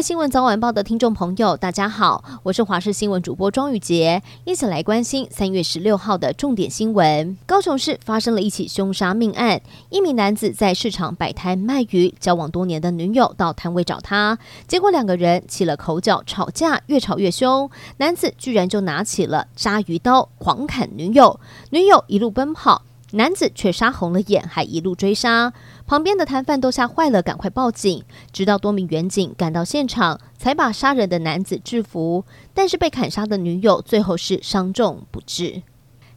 位新闻早晚报的听众朋友，大家好，我是华视新闻主播庄宇杰，一起来关心三月十六号的重点新闻。高雄市发生了一起凶杀命案，一名男子在市场摆摊卖鱼，交往多年的女友到摊位找他，结果两个人起了口角，吵架越吵越凶，男子居然就拿起了鲨鱼刀狂砍女友，女友一路奔跑。男子却杀红了眼，还一路追杀，旁边的摊贩都吓坏了，赶快报警。直到多名远警赶到现场，才把杀人的男子制服。但是被砍杀的女友最后是伤重不治。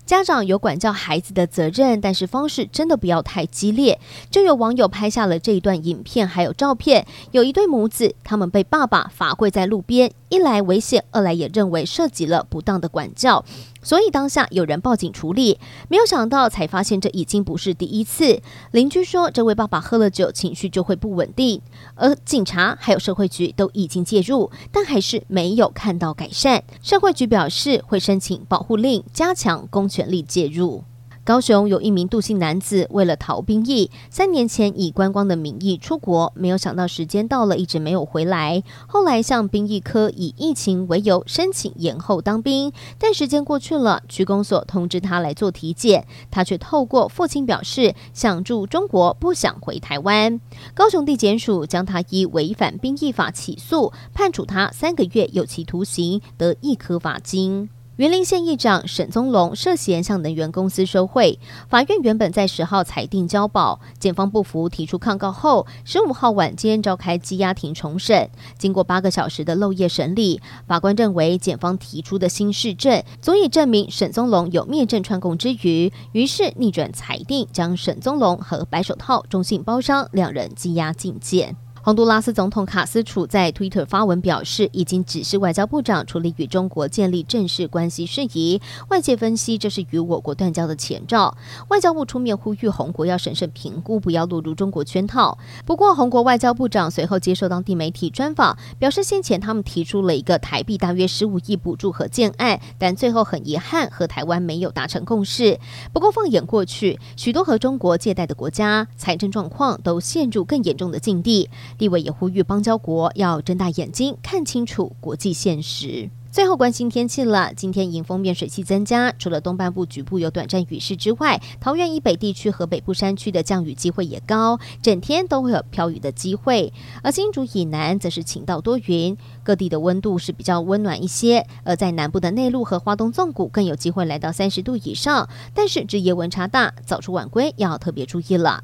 家长有管教孩子的责任，但是方式真的不要太激烈。就有网友拍下了这一段影片，还有照片。有一对母子，他们被爸爸罚跪在路边，一来危险，二来也认为涉及了不当的管教，所以当下有人报警处理。没有想到，才发现这已经不是第一次。邻居说，这位爸爸喝了酒，情绪就会不稳定，而警察还有社会局都已经介入，但还是没有看到改善。社会局表示会申请保护令，加强公权力介入。高雄有一名杜姓男子，为了逃兵役，三年前以观光的名义出国，没有想到时间到了，一直没有回来。后来向兵役科以疫情为由申请延后当兵，但时间过去了，区公所通知他来做体检，他却透过父亲表示想住中国，不想回台湾。高雄地检署将他依违反兵役法起诉，判处他三个月有期徒刑，得一科罚金。云林县议长沈宗龙涉嫌向能源公司收贿，法院原本在十号裁定交保，检方不服提出抗告后，十五号晚间召开羁押庭重审。经过八个小时的漏夜审理，法官认为检方提出的新事证足以证明沈宗龙有灭证串供之虞，于是逆转裁定，将沈宗龙和白手套中信包商两人羁押禁见。洪都拉斯总统卡斯楚在 Twitter 发文表示，已经指示外交部长处理与中国建立正式关系事宜。外界分析，这是与我国断交的前兆。外交部出面呼吁洪国要审慎评估，不要落入中国圈套。不过，洪国外交部长随后接受当地媒体专访，表示先前他们提出了一个台币大约十五亿补助和建案，但最后很遗憾和台湾没有达成共识。不过，放眼过去，许多和中国借贷的国家财政状况都陷入更严重的境地。地委也呼吁邦交国要睁大眼睛看清楚国际现实。最后关心天气了，今天迎风面水气增加，除了东半部局部有短暂雨势之外，桃园以北地区和北部山区的降雨机会也高，整天都会有飘雨的机会。而新竹以南则是晴到多云，各地的温度是比较温暖一些。而在南部的内陆和花东纵谷更有机会来到三十度以上，但是日夜温差大，早出晚归要特别注意了。